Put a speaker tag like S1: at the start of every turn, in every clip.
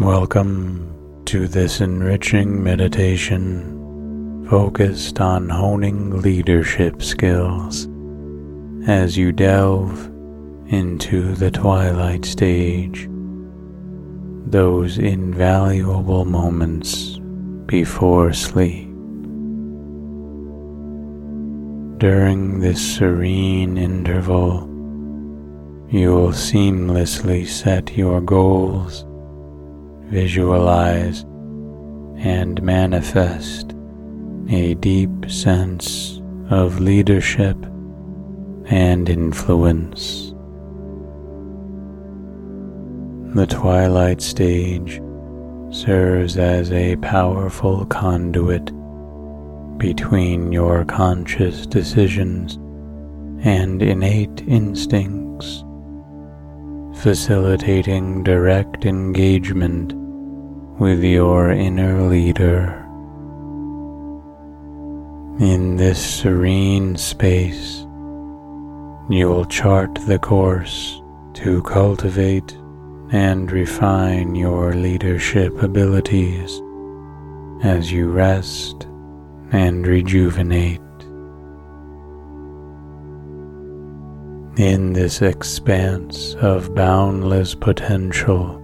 S1: Welcome to this enriching meditation focused on honing leadership skills as you delve into the twilight stage, those invaluable moments before sleep. During this serene interval, you will seamlessly set your goals visualize, and manifest a deep sense of leadership and influence. The twilight stage serves as a powerful conduit between your conscious decisions and innate instincts facilitating direct engagement with your inner leader. In this serene space, you will chart the course to cultivate and refine your leadership abilities as you rest and rejuvenate. In this expanse of boundless potential,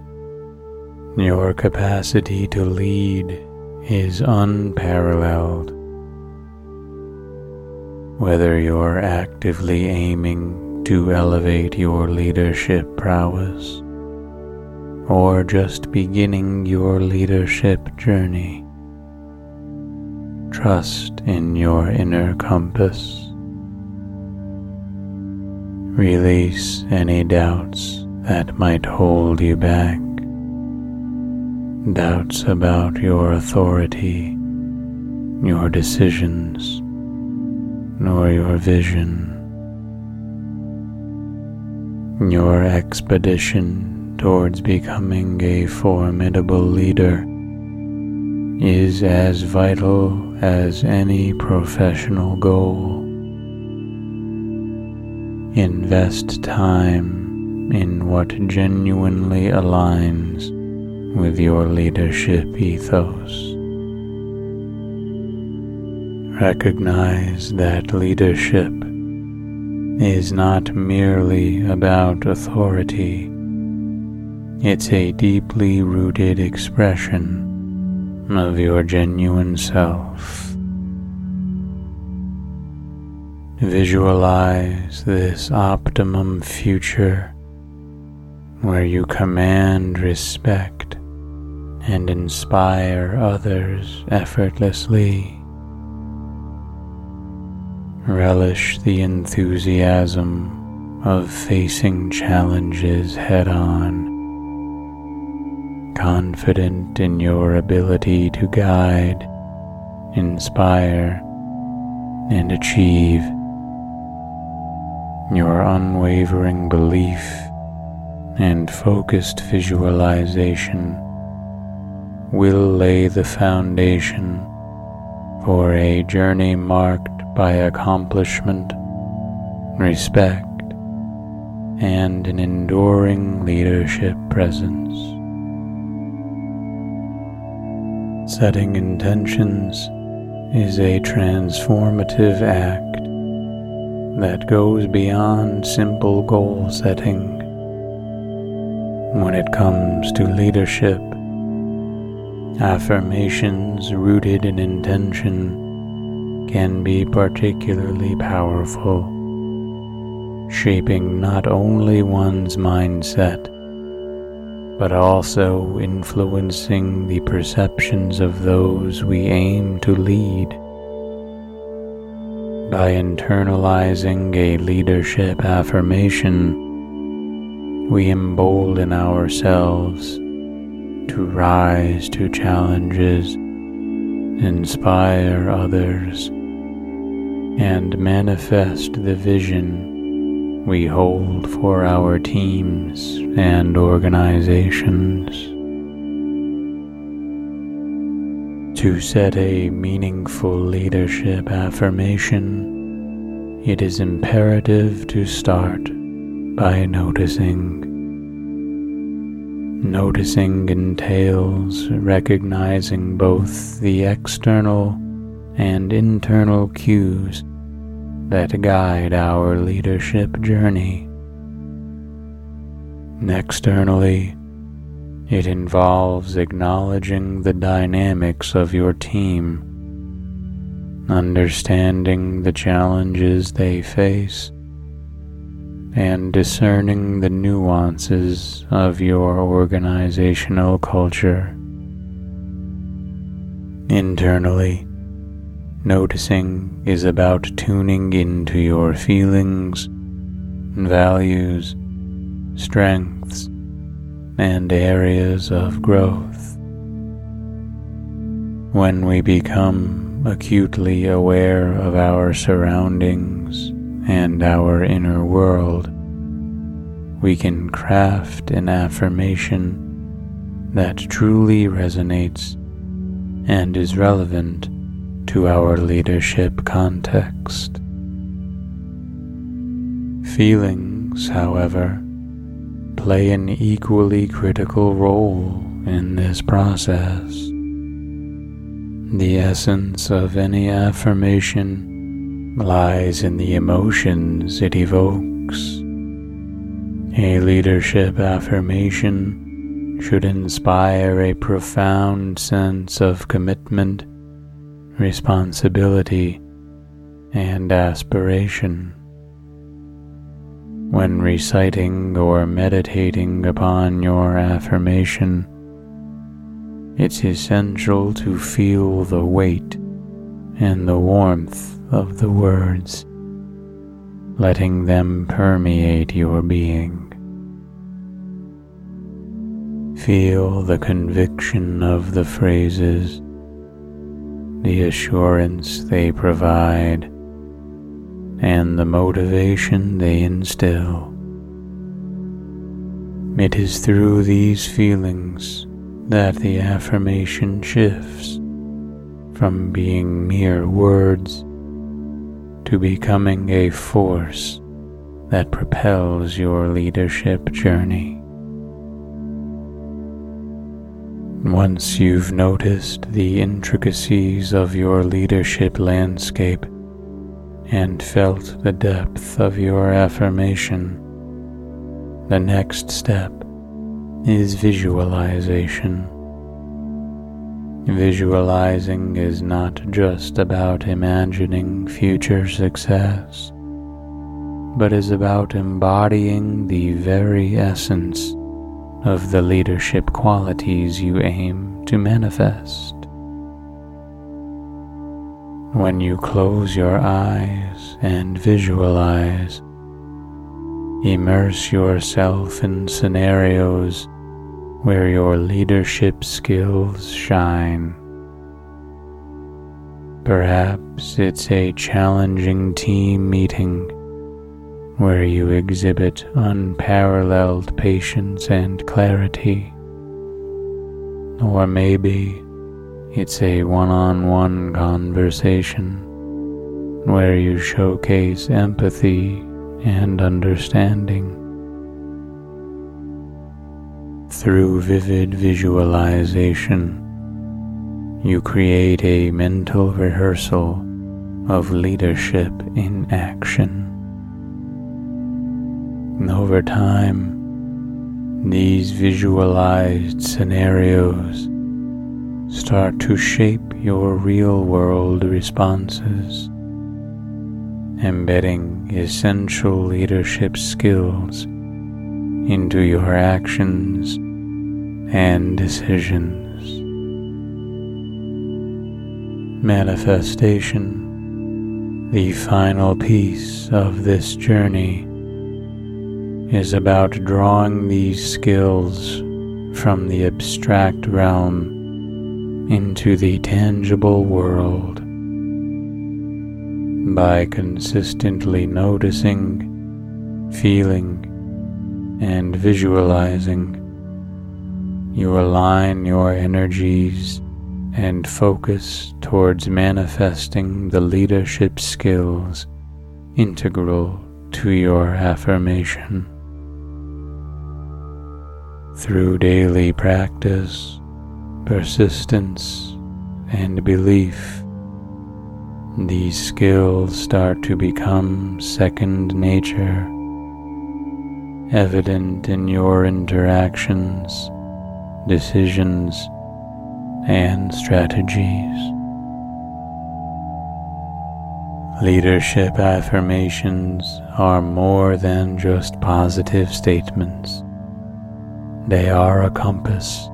S1: your capacity to lead is unparalleled. Whether you're actively aiming to elevate your leadership prowess or just beginning your leadership journey, trust in your inner compass. Release any doubts that might hold you back. Doubts about your authority, your decisions, nor your vision. Your expedition towards becoming a formidable leader is as vital as any professional goal. Invest time in what genuinely aligns with your leadership ethos. Recognize that leadership is not merely about authority, it's a deeply rooted expression of your genuine self. Visualize this optimum future where you command respect and inspire others effortlessly. Relish the enthusiasm of facing challenges head on, confident in your ability to guide, inspire, and achieve your unwavering belief and focused visualization will lay the foundation for a journey marked by accomplishment, respect, and an enduring leadership presence. Setting intentions is a transformative act that goes beyond simple goal setting. When it comes to leadership, affirmations rooted in intention can be particularly powerful, shaping not only one's mindset, but also influencing the perceptions of those we aim to lead by internalizing a leadership affirmation, we embolden ourselves to rise to challenges, inspire others, and manifest the vision we hold for our teams and organizations. To set a meaningful leadership affirmation, it is imperative to start by noticing. Noticing entails recognizing both the external and internal cues that guide our leadership journey. Externally, it involves acknowledging the dynamics of your team, understanding the challenges they face, and discerning the nuances of your organizational culture. Internally, noticing is about tuning into your feelings, values, strengths, and areas of growth. When we become acutely aware of our surroundings and our inner world, we can craft an affirmation that truly resonates and is relevant to our leadership context. Feelings, however, play an equally critical role in this process. The essence of any affirmation lies in the emotions it evokes. A leadership affirmation should inspire a profound sense of commitment, responsibility, and aspiration. When reciting or meditating upon your affirmation, it's essential to feel the weight and the warmth of the words, letting them permeate your being. Feel the conviction of the phrases, the assurance they provide and the motivation they instill. It is through these feelings that the affirmation shifts from being mere words to becoming a force that propels your leadership journey. Once you've noticed the intricacies of your leadership landscape, and felt the depth of your affirmation, the next step is visualization. Visualizing is not just about imagining future success, but is about embodying the very essence of the leadership qualities you aim to manifest. When you close your eyes and visualize, immerse yourself in scenarios where your leadership skills shine. Perhaps it's a challenging team meeting where you exhibit unparalleled patience and clarity. Or maybe it's a one on one conversation where you showcase empathy and understanding. Through vivid visualization, you create a mental rehearsal of leadership in action. And Over time, these visualized scenarios start to shape your real world responses, embedding essential leadership skills into your actions and decisions. Manifestation, the final piece of this journey, is about drawing these skills from the abstract realm into the tangible world by consistently noticing, feeling, and visualizing. You align your energies and focus towards manifesting the leadership skills integral to your affirmation. Through daily practice, persistence, and belief, these skills start to become second nature, evident in your interactions, decisions, and strategies. Leadership affirmations are more than just positive statements. They are a compass,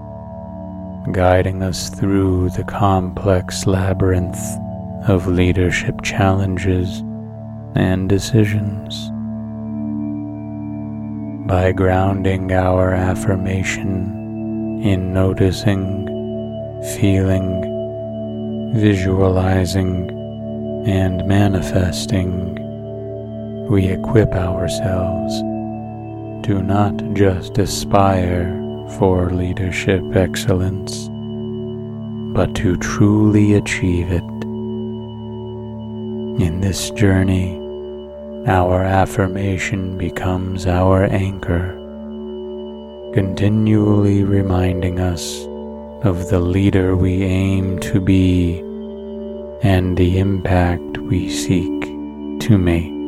S1: guiding us through the complex labyrinth of leadership challenges and decisions. By grounding our affirmation in noticing, feeling, visualizing, and manifesting, we equip ourselves to not just aspire for leadership excellence, but to truly achieve it. In this journey, our affirmation becomes our anchor, continually reminding us of the leader we aim to be and the impact we seek to make.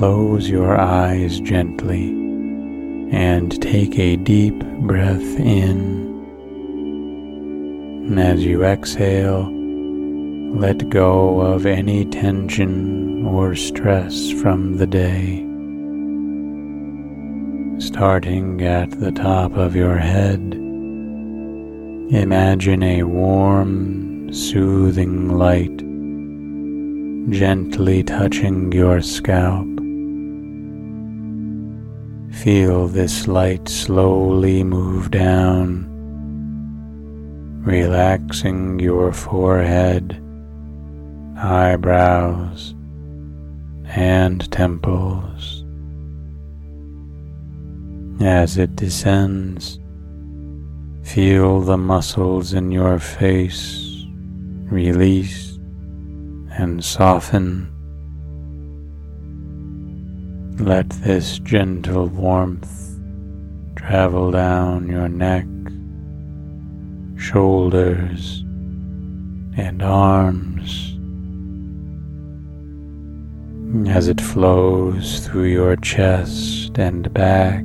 S1: Close your eyes gently and take a deep breath in. As you exhale, let go of any tension or stress from the day. Starting at the top of your head, imagine a warm, soothing light gently touching your scalp. Feel this light slowly move down, relaxing your forehead, eyebrows, and temples. As it descends, feel the muscles in your face release and soften. Let this gentle warmth travel down your neck, shoulders, and arms as it flows through your chest and back.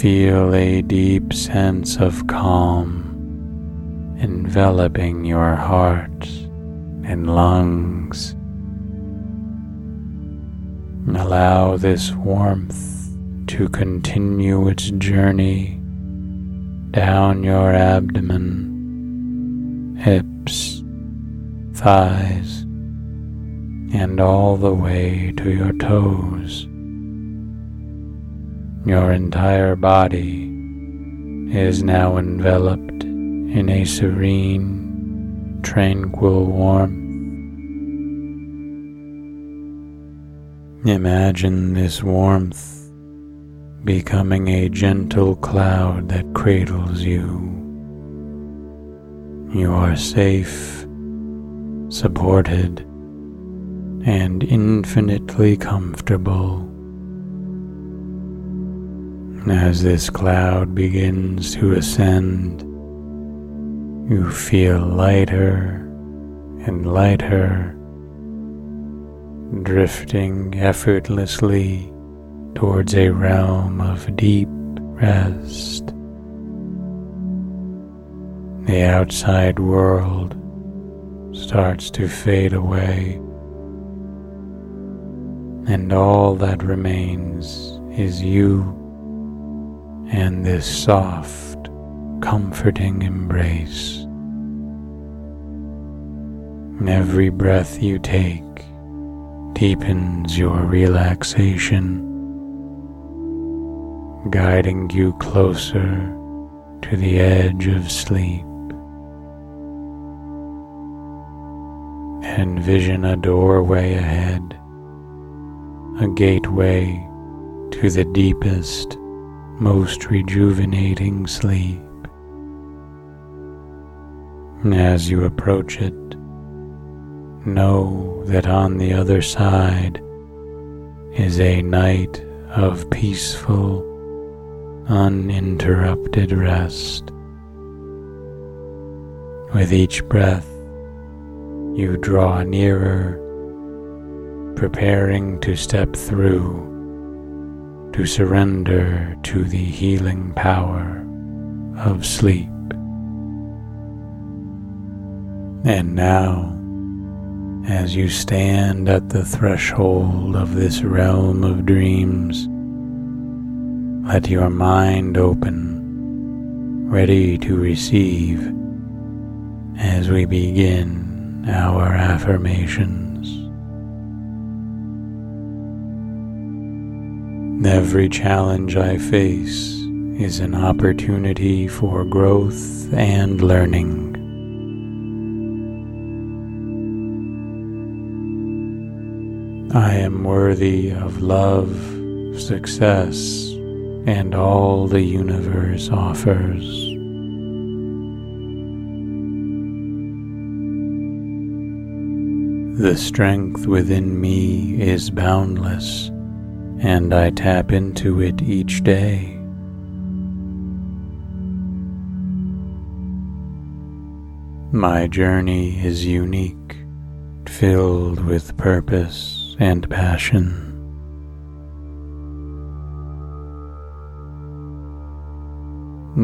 S1: Feel a deep sense of calm enveloping your heart and lungs. Allow this warmth to continue its journey down your abdomen, hips, thighs, and all the way to your toes. Your entire body is now enveloped in a serene, tranquil warmth. Imagine this warmth becoming a gentle cloud that cradles you. You are safe, supported, and infinitely comfortable. As this cloud begins to ascend, you feel lighter and lighter drifting effortlessly towards a realm of deep rest. The outside world starts to fade away, and all that remains is you and this soft, comforting embrace. Every breath you take deepens your relaxation guiding you closer to the edge of sleep. Envision a doorway ahead, a gateway to the deepest, most rejuvenating sleep. As you approach it, know that on the other side is a night of peaceful, uninterrupted rest. With each breath, you draw nearer, preparing to step through, to surrender to the healing power of sleep. And now, as you stand at the threshold of this realm of dreams, let your mind open, ready to receive as we begin our affirmations. Every challenge I face is an opportunity for growth and learning. I am worthy of love, success, and all the universe offers. The strength within me is boundless, and I tap into it each day. My journey is unique, filled with purpose and passion.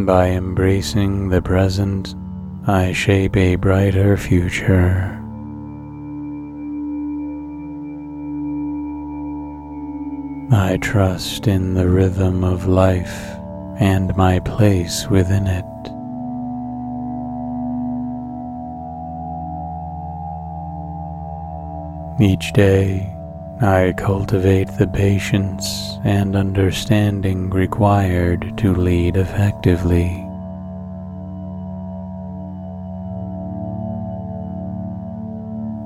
S1: By embracing the present, I shape a brighter future. I trust in the rhythm of life and my place within it. Each day, I cultivate the patience and understanding required to lead effectively.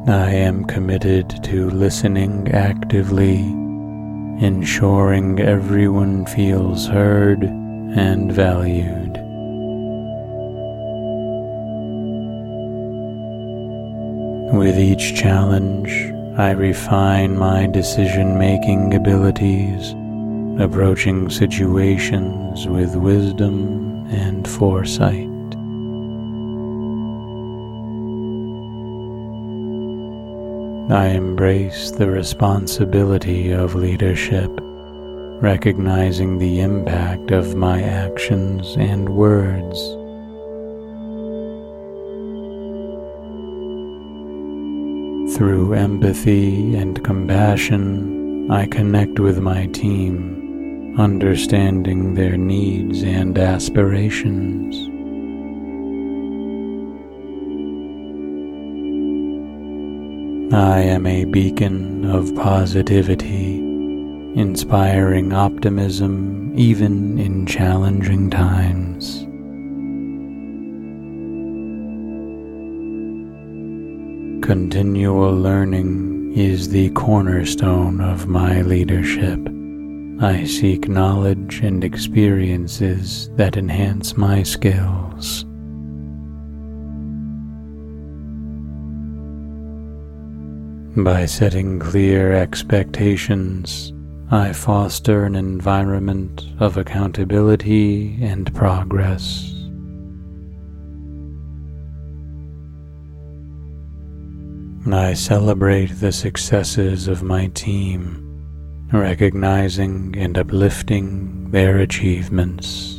S1: I am committed to listening actively, ensuring everyone feels heard and valued. With each challenge, I refine my decision making abilities, approaching situations with wisdom and foresight. I embrace the responsibility of leadership, recognizing the impact of my actions and words. Through empathy and compassion, I connect with my team, understanding their needs and aspirations. I am a beacon of positivity, inspiring optimism even in challenging times. Continual learning is the cornerstone of my leadership. I seek knowledge and experiences that enhance my skills. By setting clear expectations, I foster an environment of accountability and progress. I celebrate the successes of my team, recognizing and uplifting their achievements.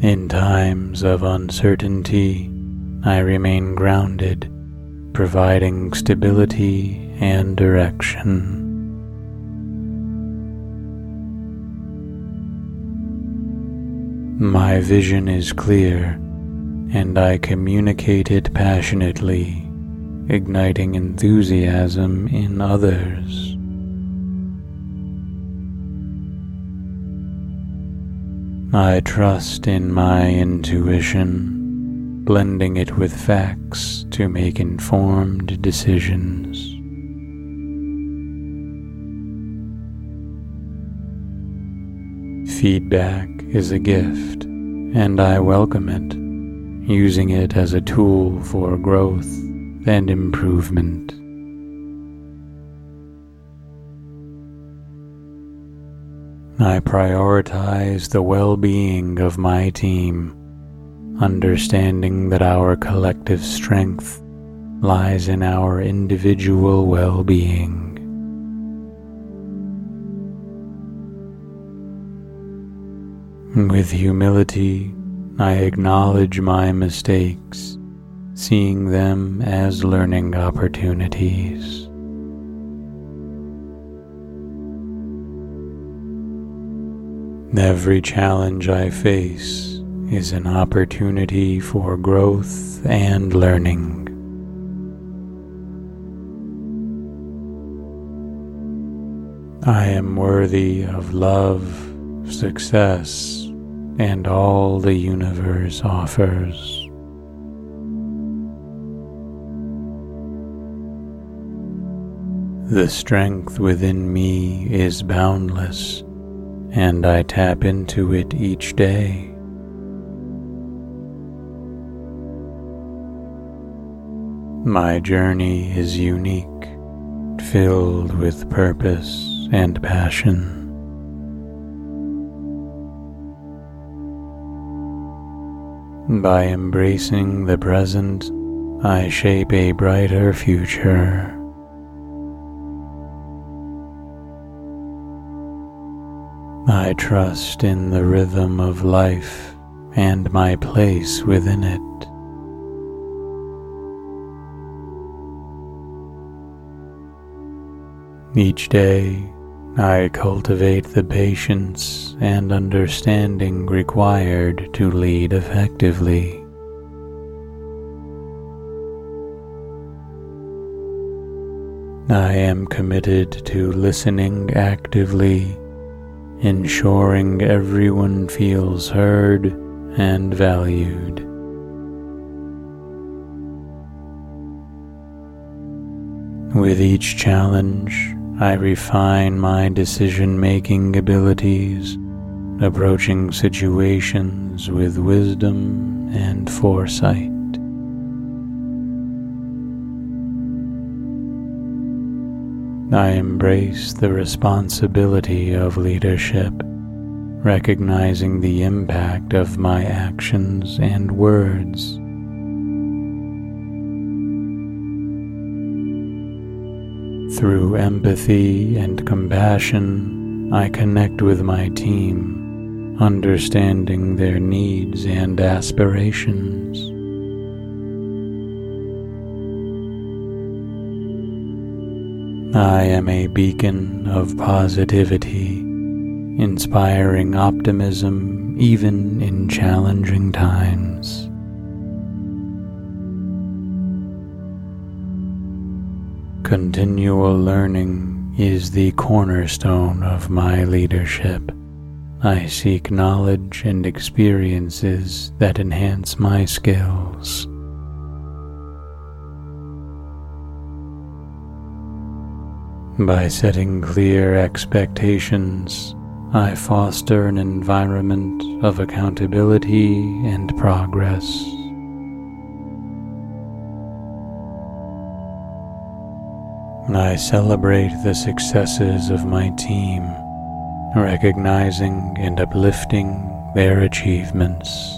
S1: In times of uncertainty, I remain grounded, providing stability and direction. My vision is clear and I communicated passionately, igniting enthusiasm in others. I trust in my intuition, blending it with facts to make informed decisions. Feedback is a gift, and I welcome it using it as a tool for growth and improvement. I prioritize the well being of my team, understanding that our collective strength lies in our individual well being. With humility, I acknowledge my mistakes, seeing them as learning opportunities. Every challenge I face is an opportunity for growth and learning. I am worthy of love, success, and all the universe offers. The strength within me is boundless and I tap into it each day. My journey is unique, filled with purpose and passion. By embracing the present, I shape a brighter future. I trust in the rhythm of life and my place within it. Each day, I cultivate the patience and understanding required to lead effectively. I am committed to listening actively ensuring everyone feels heard and valued. With each challenge, I refine my decision making abilities, approaching situations with wisdom and foresight. I embrace the responsibility of leadership, recognizing the impact of my actions and words. Through empathy and compassion, I connect with my team, understanding their needs and aspirations. I am a beacon of positivity, inspiring optimism even in challenging times. Continual learning is the cornerstone of my leadership. I seek knowledge and experiences that enhance my skills. By setting clear expectations, I foster an environment of accountability and progress. I celebrate the successes of my team, recognizing and uplifting their achievements.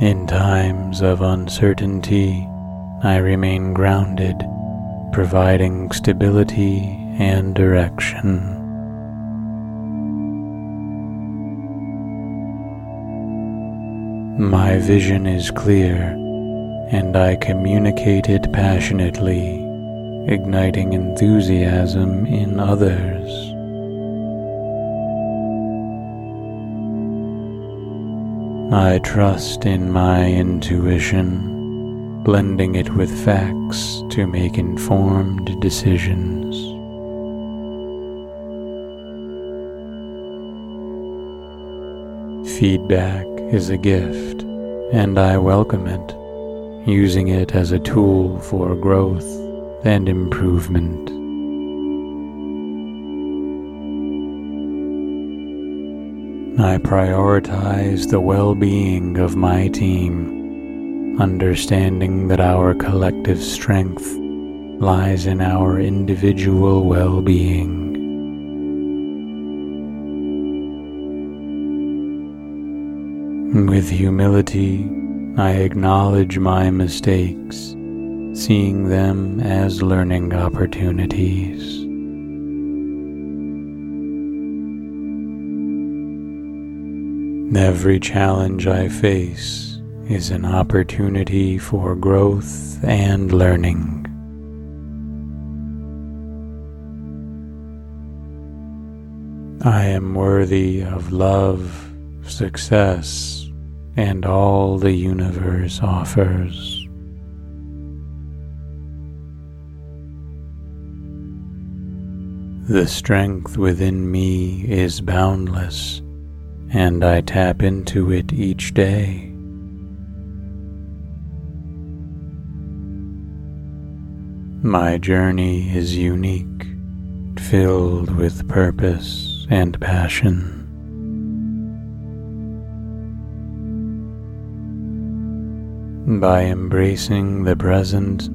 S1: In times of uncertainty, I remain grounded, providing stability and direction. My vision is clear, and I communicated passionately, igniting enthusiasm in others. I trust in my intuition, blending it with facts to make informed decisions. Feedback is a gift, and I welcome it using it as a tool for growth and improvement. I prioritize the well being of my team, understanding that our collective strength lies in our individual well being. With humility, I acknowledge my mistakes, seeing them as learning opportunities. Every challenge I face is an opportunity for growth and learning. I am worthy of love, success, and all the universe offers. The strength within me is boundless and I tap into it each day. My journey is unique, filled with purpose and passion. By embracing the present,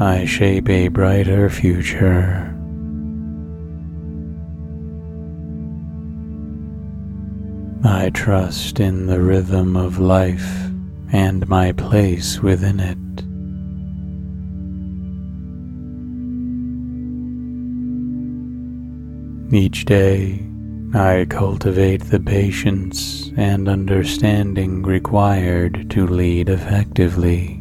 S1: I shape a brighter future. I trust in the rhythm of life and my place within it. Each day, I cultivate the patience and understanding required to lead effectively.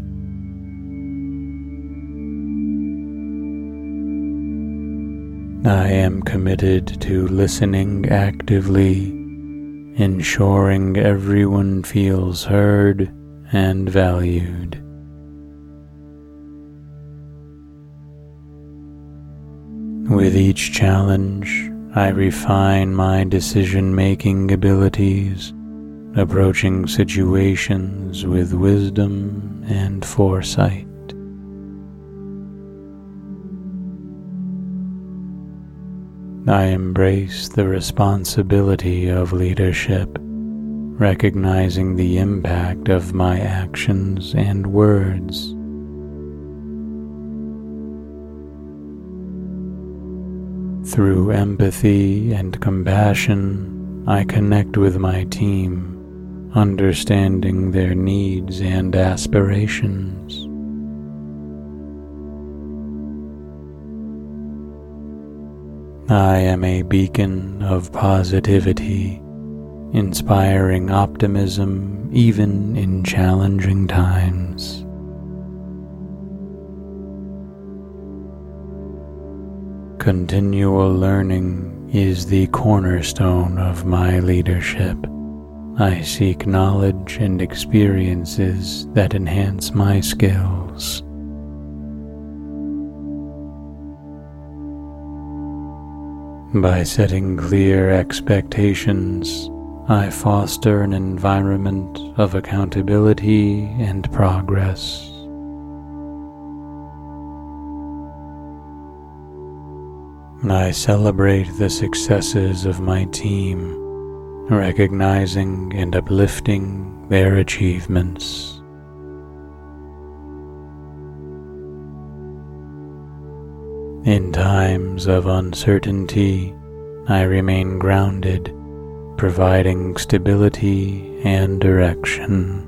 S1: I am committed to listening actively ensuring everyone feels heard and valued. With each challenge, I refine my decision making abilities, approaching situations with wisdom and foresight. I embrace the responsibility of leadership, recognizing the impact of my actions and words. Through empathy and compassion, I connect with my team, understanding their needs and aspirations. I am a beacon of positivity, inspiring optimism even in challenging times. Continual learning is the cornerstone of my leadership. I seek knowledge and experiences that enhance my skills. By setting clear expectations, I foster an environment of accountability and progress. I celebrate the successes of my team, recognizing and uplifting their achievements. In times of uncertainty, I remain grounded, providing stability and direction.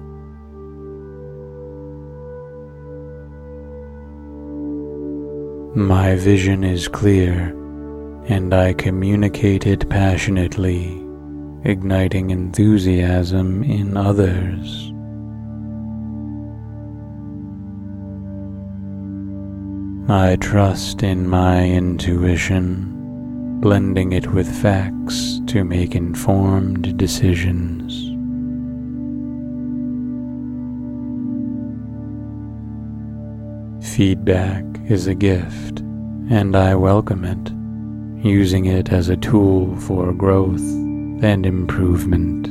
S1: My vision is clear, and I communicate it passionately, igniting enthusiasm in others. I trust in my intuition, blending it with facts to make informed decisions. Feedback is a gift, and I welcome it, using it as a tool for growth and improvement.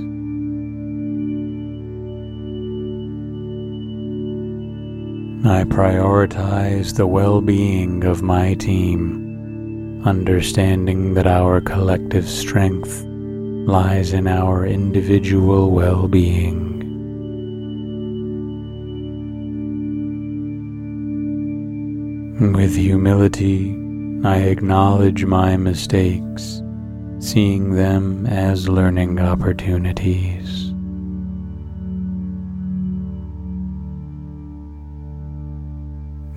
S1: I prioritize the well being of my team, understanding that our collective strength lies in our individual well being. With humility, I acknowledge my mistakes, seeing them as learning opportunities.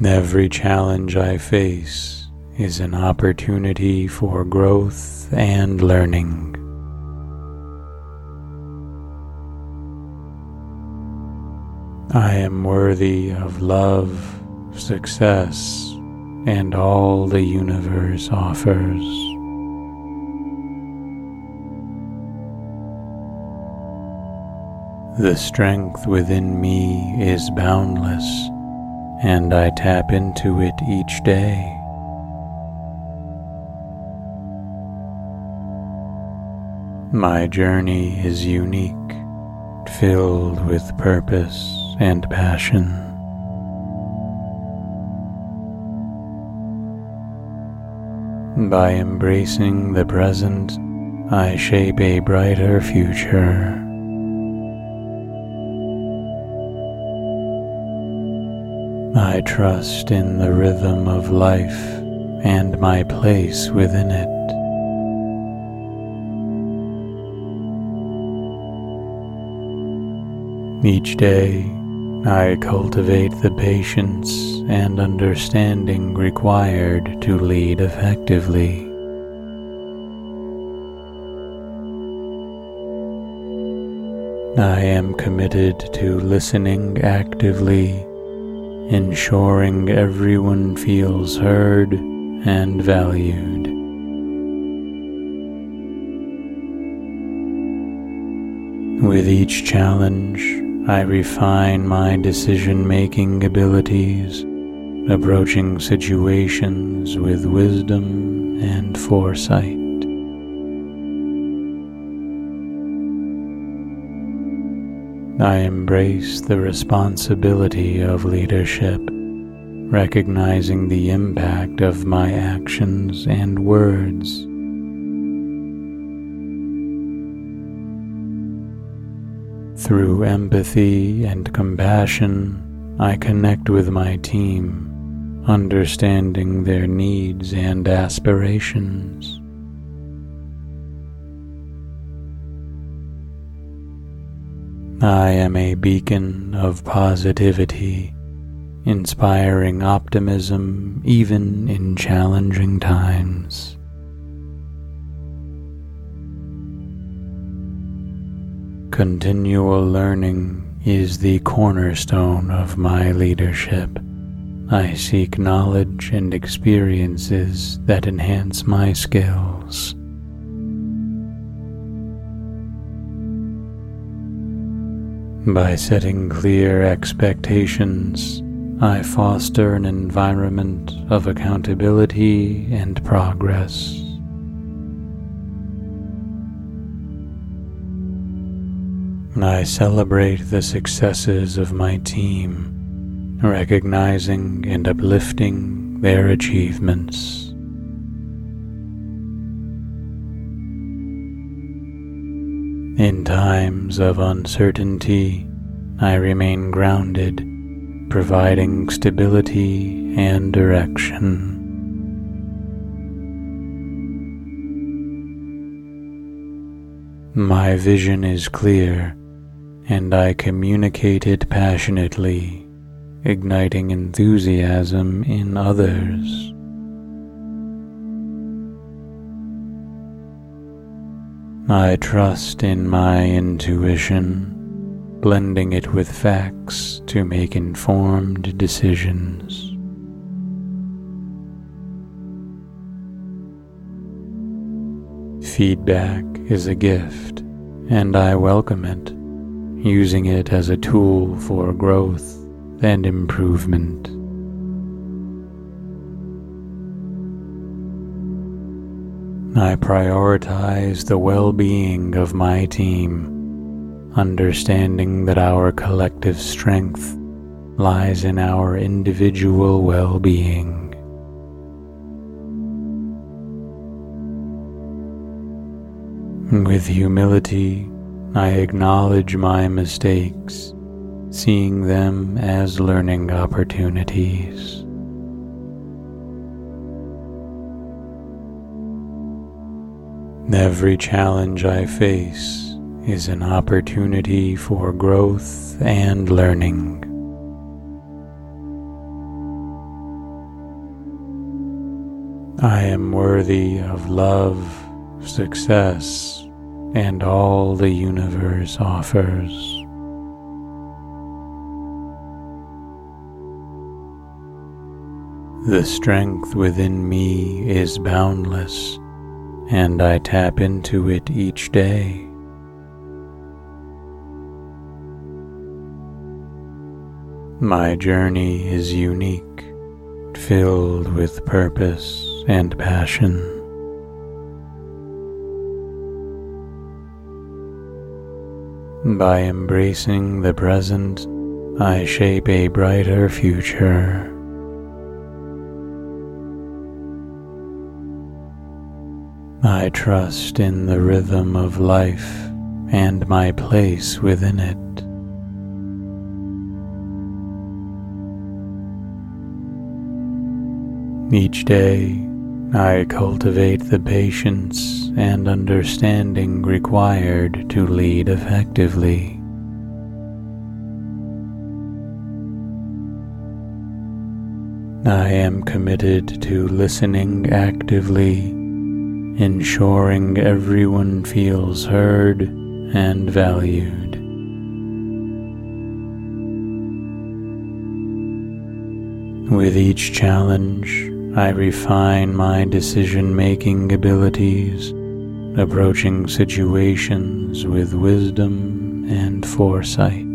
S1: Every challenge I face is an opportunity for growth and learning. I am worthy of love, success, and all the universe offers. The strength within me is boundless, and I tap into it each day. My journey is unique, filled with purpose and passion. By embracing the present, I shape a brighter future. I trust in the rhythm of life and my place within it. Each day, I cultivate the patience and understanding required to lead effectively. I am committed to listening actively, ensuring everyone feels heard and valued. With each challenge, I refine my decision making abilities, approaching situations with wisdom and foresight. I embrace the responsibility of leadership, recognizing the impact of my actions and words. Through empathy and compassion, I connect with my team, understanding their needs and aspirations. I am a beacon of positivity, inspiring optimism even in challenging times. Continual learning is the cornerstone of my leadership. I seek knowledge and experiences that enhance my skills. By setting clear expectations, I foster an environment of accountability and progress. I celebrate the successes of my team, recognizing and uplifting their achievements. In times of uncertainty, I remain grounded, providing stability and direction. My vision is clear and I communicated passionately, igniting enthusiasm in others. I trust in my intuition, blending it with facts to make informed decisions. Feedback is a gift, and I welcome it using it as a tool for growth and improvement. I prioritize the well being of my team, understanding that our collective strength lies in our individual well being. With humility, I acknowledge my mistakes, seeing them as learning opportunities. Every challenge I face is an opportunity for growth and learning. I am worthy of love, success, and all the universe offers. The strength within me is boundless and I tap into it each day. My journey is unique, filled with purpose and passion. By embracing the present, I shape a brighter future. I trust in the rhythm of life and my place within it. Each day, I cultivate the patience and understanding required to lead effectively. I am committed to listening actively ensuring everyone feels heard and valued. With each challenge, I refine my decision making abilities, approaching situations with wisdom and foresight.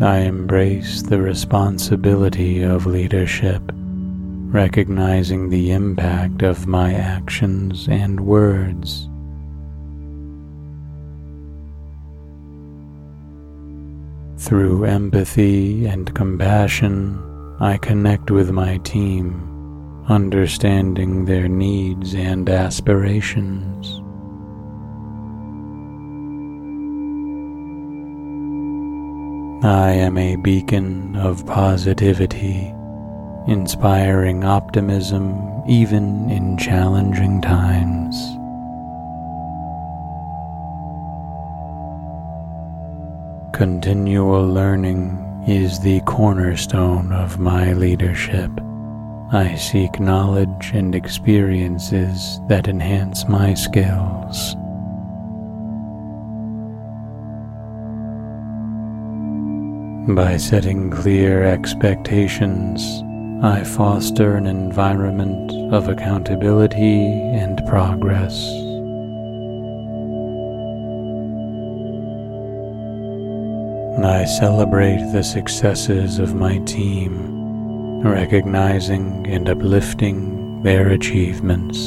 S1: I embrace the responsibility of leadership, recognizing the impact of my actions and words. Through empathy and compassion, I connect with my team, understanding their needs and aspirations. I am a beacon of positivity, inspiring optimism even in challenging times. Continual learning is the cornerstone of my leadership. I seek knowledge and experiences that enhance my skills. By setting clear expectations, I foster an environment of accountability and progress. I celebrate the successes of my team, recognizing and uplifting their achievements.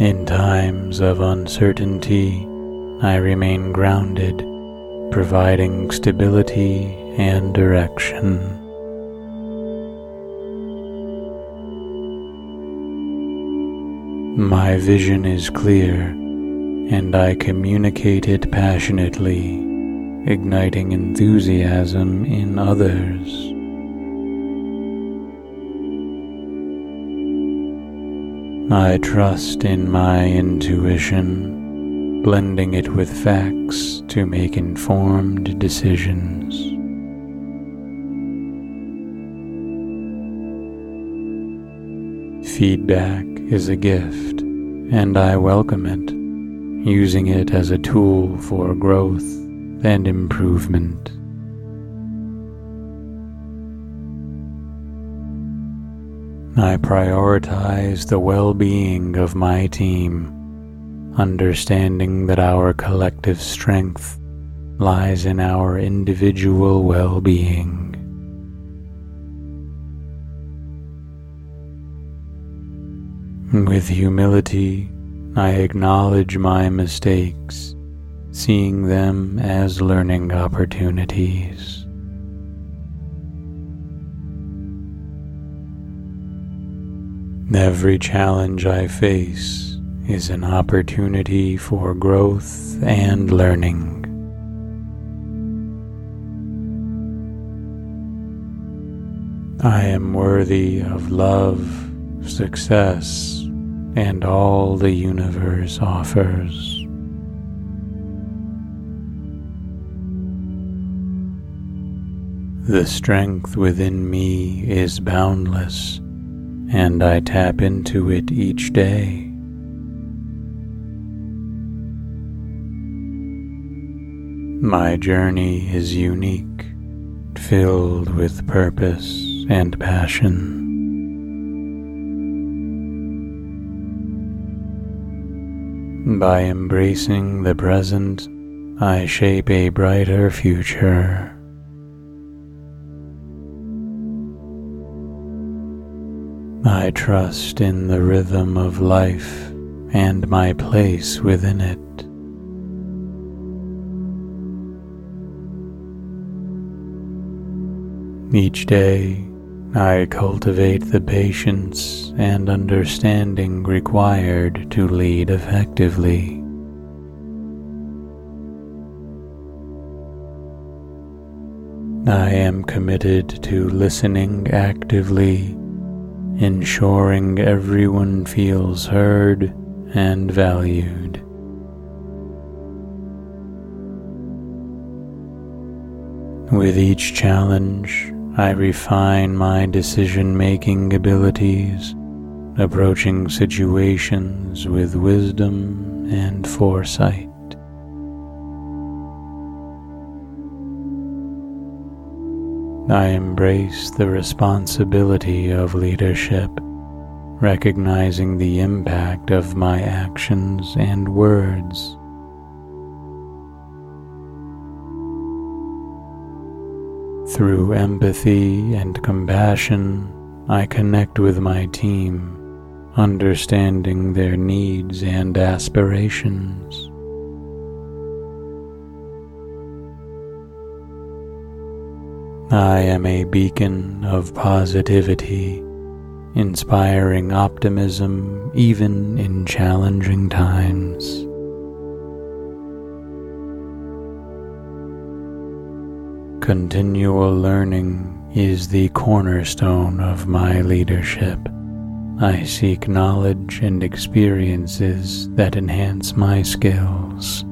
S1: In times of uncertainty, I remain grounded, providing stability and direction. My vision is clear, and I communicated passionately, igniting enthusiasm in others. I trust in my intuition, blending it with facts to make informed decisions. Feedback is a gift, and I welcome it, using it as a tool for growth and improvement. I prioritize the well being of my team, understanding that our collective strength lies in our individual well being. With humility, I acknowledge my mistakes, seeing them as learning opportunities. Every challenge I face is an opportunity for growth and learning. I am worthy of love, success, and all the universe offers. The strength within me is boundless, and I tap into it each day. My journey is unique, filled with purpose and passion. By embracing the present, I shape a brighter future. I trust in the rhythm of life and my place within it. Each day, I cultivate the patience and understanding required to lead effectively. I am committed to listening actively, ensuring everyone feels heard and valued. With each challenge, I refine my decision making abilities, approaching situations with wisdom and foresight. I embrace the responsibility of leadership, recognizing the impact of my actions and words. Through empathy and compassion, I connect with my team, understanding their needs and aspirations. I am a beacon of positivity, inspiring optimism even in challenging times. Continual learning is the cornerstone of my leadership. I seek knowledge and experiences that enhance my skills.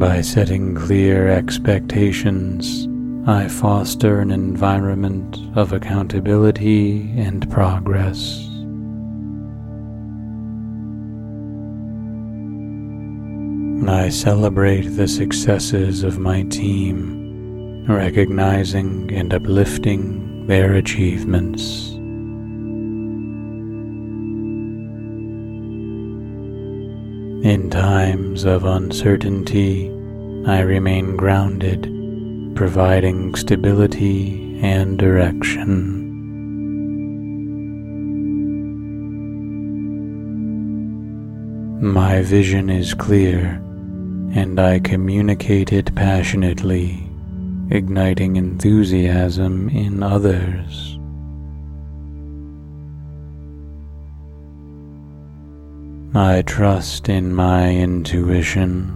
S1: By setting clear expectations, I foster an environment of accountability and progress. I celebrate the successes of my team, recognizing and uplifting their achievements. In times of uncertainty, I remain grounded, providing stability and direction. My vision is clear and I communicate it passionately, igniting enthusiasm in others. I trust in my intuition,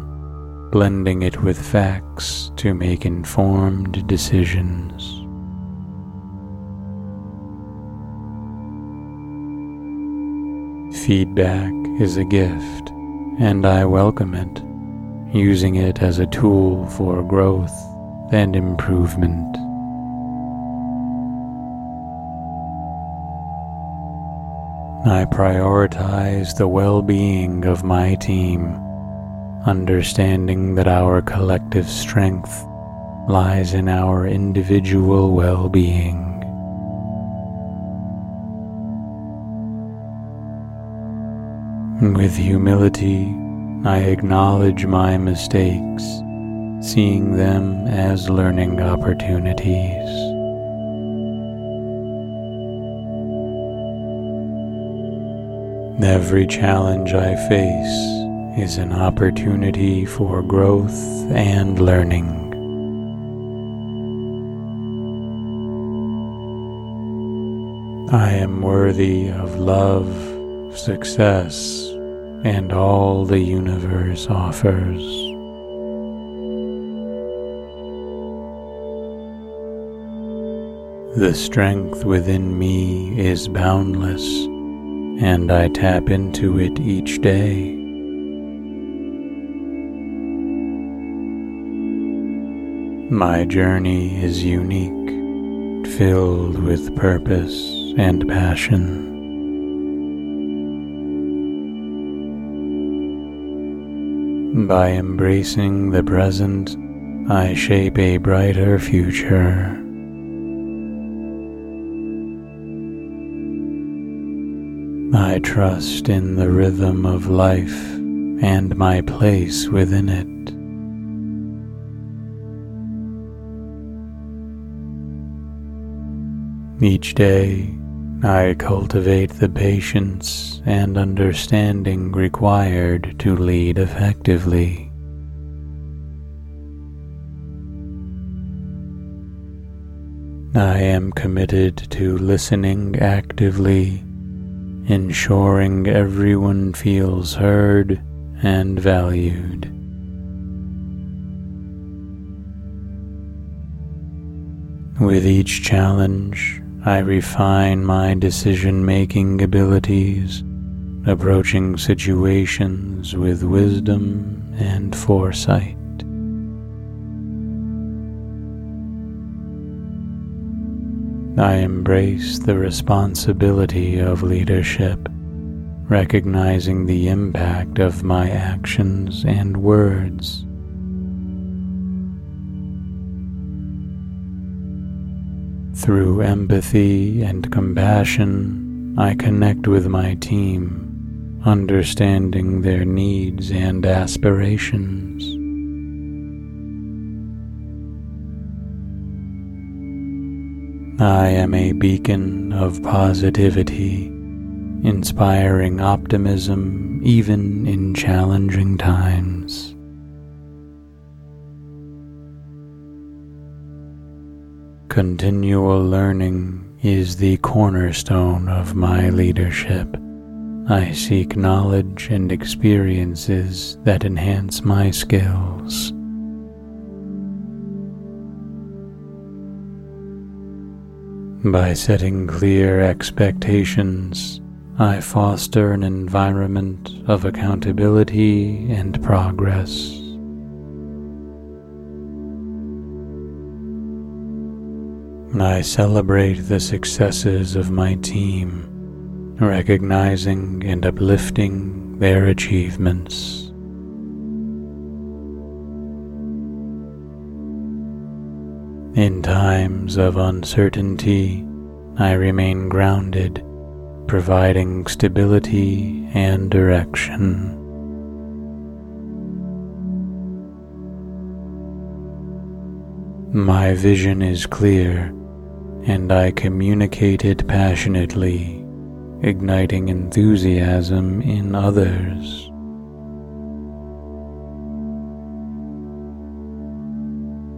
S1: blending it with facts to make informed decisions. Feedback is a gift, and I welcome it using it as a tool for growth and improvement. I prioritize the well being of my team, understanding that our collective strength lies in our individual well being. With humility, I acknowledge my mistakes, seeing them as learning opportunities. Every challenge I face is an opportunity for growth and learning. I am worthy of love, success, and all the universe offers. The strength within me is boundless, and I tap into it each day. My journey is unique, filled with purpose and passion. By embracing the present, I shape a brighter future. I trust in the rhythm of life and my place within it. Each day, I cultivate the patience and understanding required to lead effectively. I am committed to listening actively, ensuring everyone feels heard and valued. With each challenge, I refine my decision making abilities, approaching situations with wisdom and foresight. I embrace the responsibility of leadership, recognizing the impact of my actions and words. Through empathy and compassion, I connect with my team, understanding their needs and aspirations. I am a beacon of positivity, inspiring optimism even in challenging times. Continual learning is the cornerstone of my leadership. I seek knowledge and experiences that enhance my skills. By setting clear expectations, I foster an environment of accountability and progress. I celebrate the successes of my team, recognizing and uplifting their achievements. In times of uncertainty, I remain grounded, providing stability and direction. My vision is clear and I communicated passionately, igniting enthusiasm in others.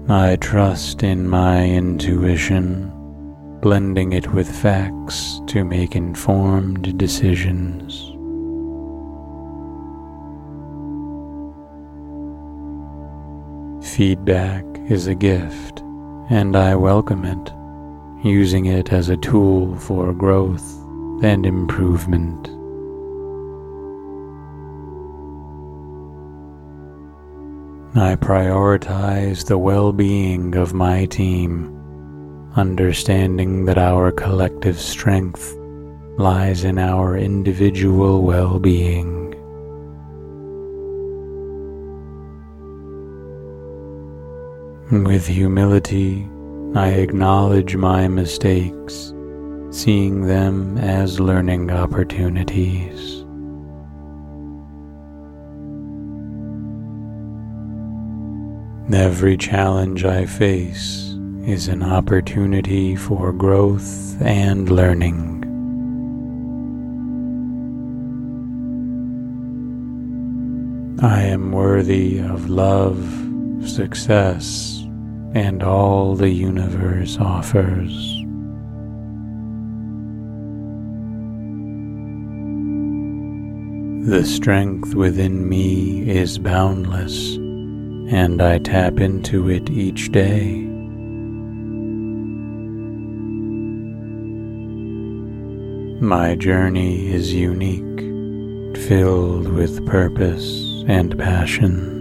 S1: I trust in my intuition, blending it with facts to make informed decisions. Feedback is a gift, and I welcome it using it as a tool for growth and improvement. I prioritize the well being of my team, understanding that our collective strength lies in our individual well being. With humility, I acknowledge my mistakes, seeing them as learning opportunities. Every challenge I face is an opportunity for growth and learning. I am worthy of love, success, and all the universe offers. The strength within me is boundless, and I tap into it each day. My journey is unique, filled with purpose and passion.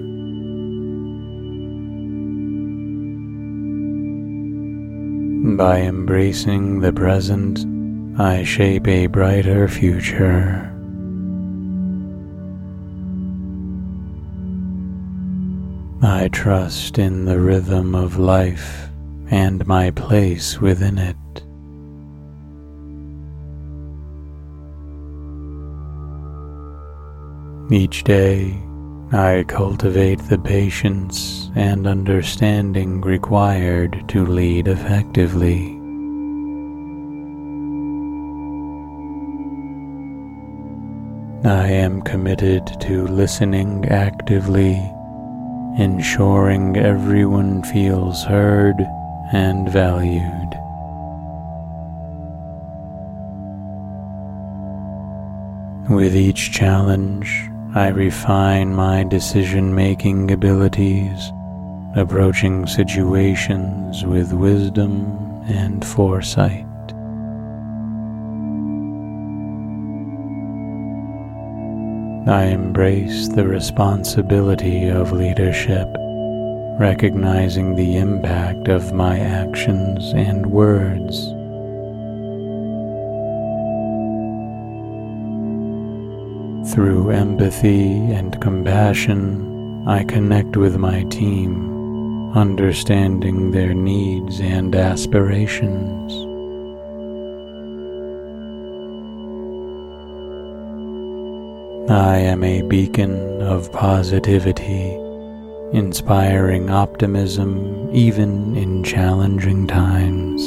S1: By embracing the present, I shape a brighter future. I trust in the rhythm of life and my place within it. Each day, I cultivate the patience and understanding required to lead effectively. I am committed to listening actively, ensuring everyone feels heard and valued. With each challenge, I refine my decision making abilities, approaching situations with wisdom and foresight. I embrace the responsibility of leadership, recognizing the impact of my actions and words. Through empathy and compassion, I connect with my team, understanding their needs and aspirations. I am a beacon of positivity, inspiring optimism even in challenging times.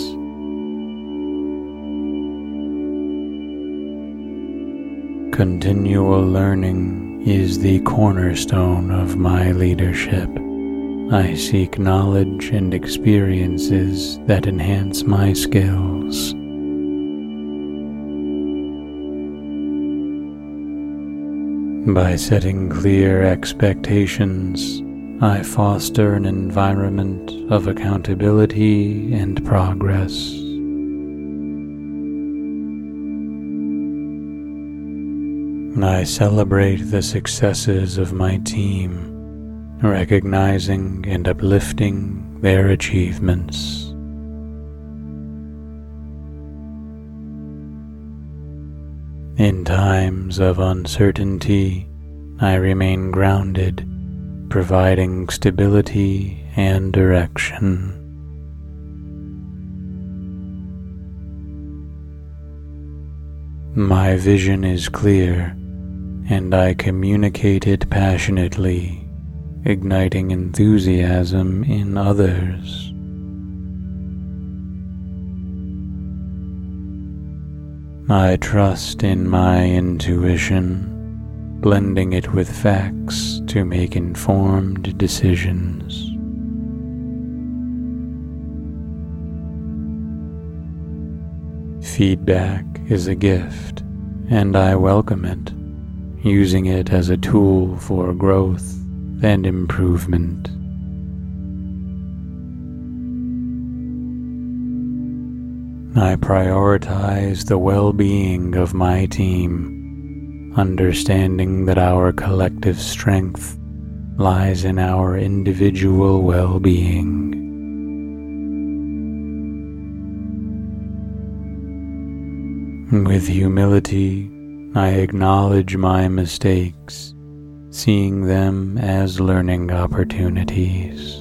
S1: Continual learning is the cornerstone of my leadership. I seek knowledge and experiences that enhance my skills. By setting clear expectations, I foster an environment of accountability and progress. I celebrate the successes of my team, recognizing and uplifting their achievements. In times of uncertainty, I remain grounded, providing stability and direction. My vision is clear and I communicate it passionately, igniting enthusiasm in others. I trust in my intuition, blending it with facts to make informed decisions. Feedback is a gift, and I welcome it using it as a tool for growth and improvement. I prioritize the well being of my team, understanding that our collective strength lies in our individual well being. With humility, I acknowledge my mistakes, seeing them as learning opportunities.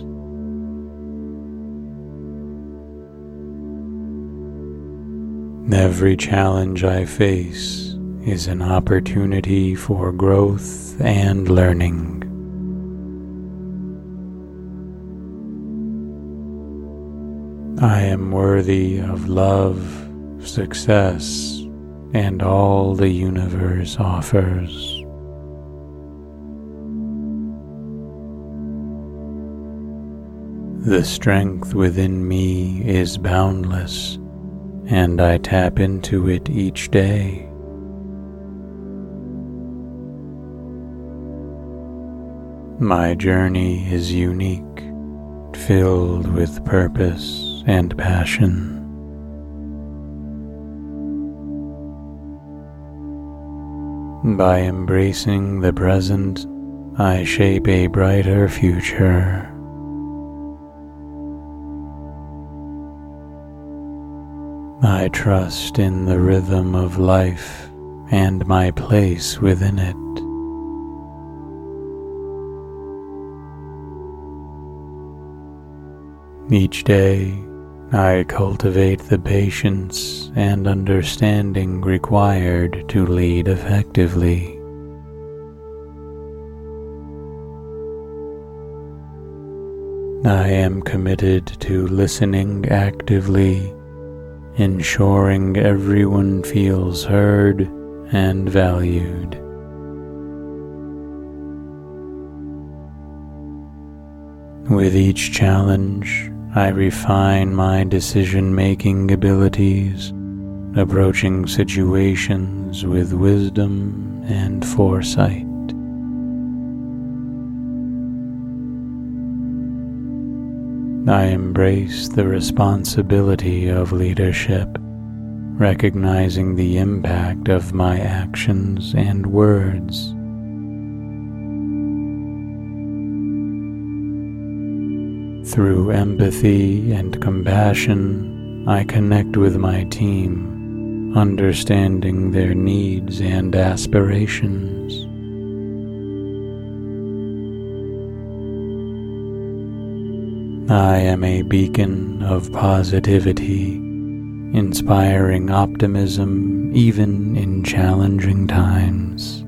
S1: Every challenge I face is an opportunity for growth and learning. I am worthy of love, success, and all the universe offers. The strength within me is boundless, and I tap into it each day. My journey is unique, filled with purpose and passion. By embracing the present, I shape a brighter future. I trust in the rhythm of life and my place within it. Each day, I cultivate the patience and understanding required to lead effectively. I am committed to listening actively ensuring everyone feels heard and valued. With each challenge, I refine my decision making abilities, approaching situations with wisdom and foresight. I embrace the responsibility of leadership, recognizing the impact of my actions and words. Through empathy and compassion, I connect with my team, understanding their needs and aspirations. I am a beacon of positivity, inspiring optimism even in challenging times.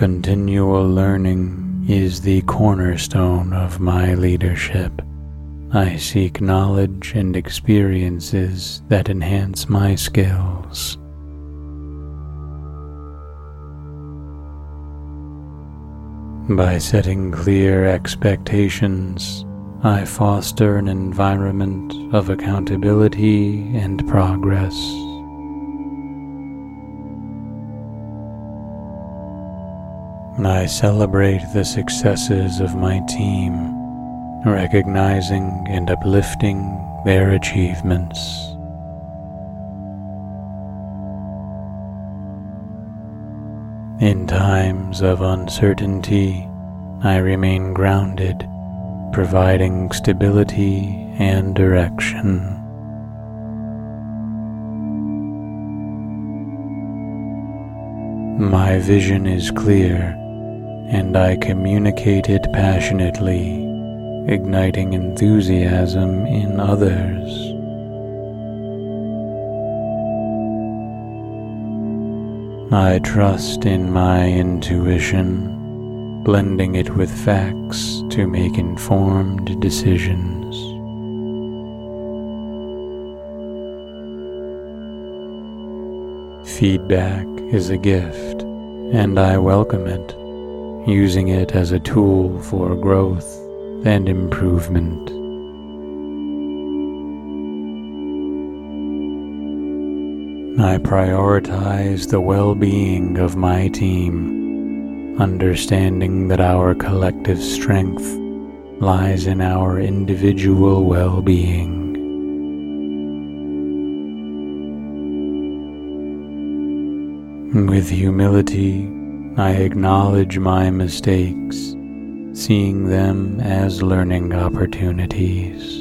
S1: Continual learning is the cornerstone of my leadership. I seek knowledge and experiences that enhance my skills. By setting clear expectations, I foster an environment of accountability and progress. I celebrate the successes of my team, recognizing and uplifting their achievements. In times of uncertainty, I remain grounded, providing stability and direction. My vision is clear, and I communicate it passionately, igniting enthusiasm in others. I trust in my intuition, blending it with facts to make informed decisions. Feedback is a gift, and I welcome it, using it as a tool for growth and improvement. I prioritize the well being of my team, understanding that our collective strength lies in our individual well being. With humility, I acknowledge my mistakes, seeing them as learning opportunities.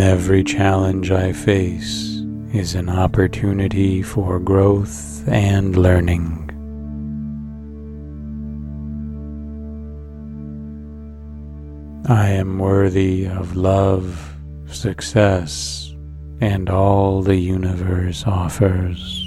S1: Every challenge I face is an opportunity for growth and learning. I am worthy of love, success, and all the universe offers.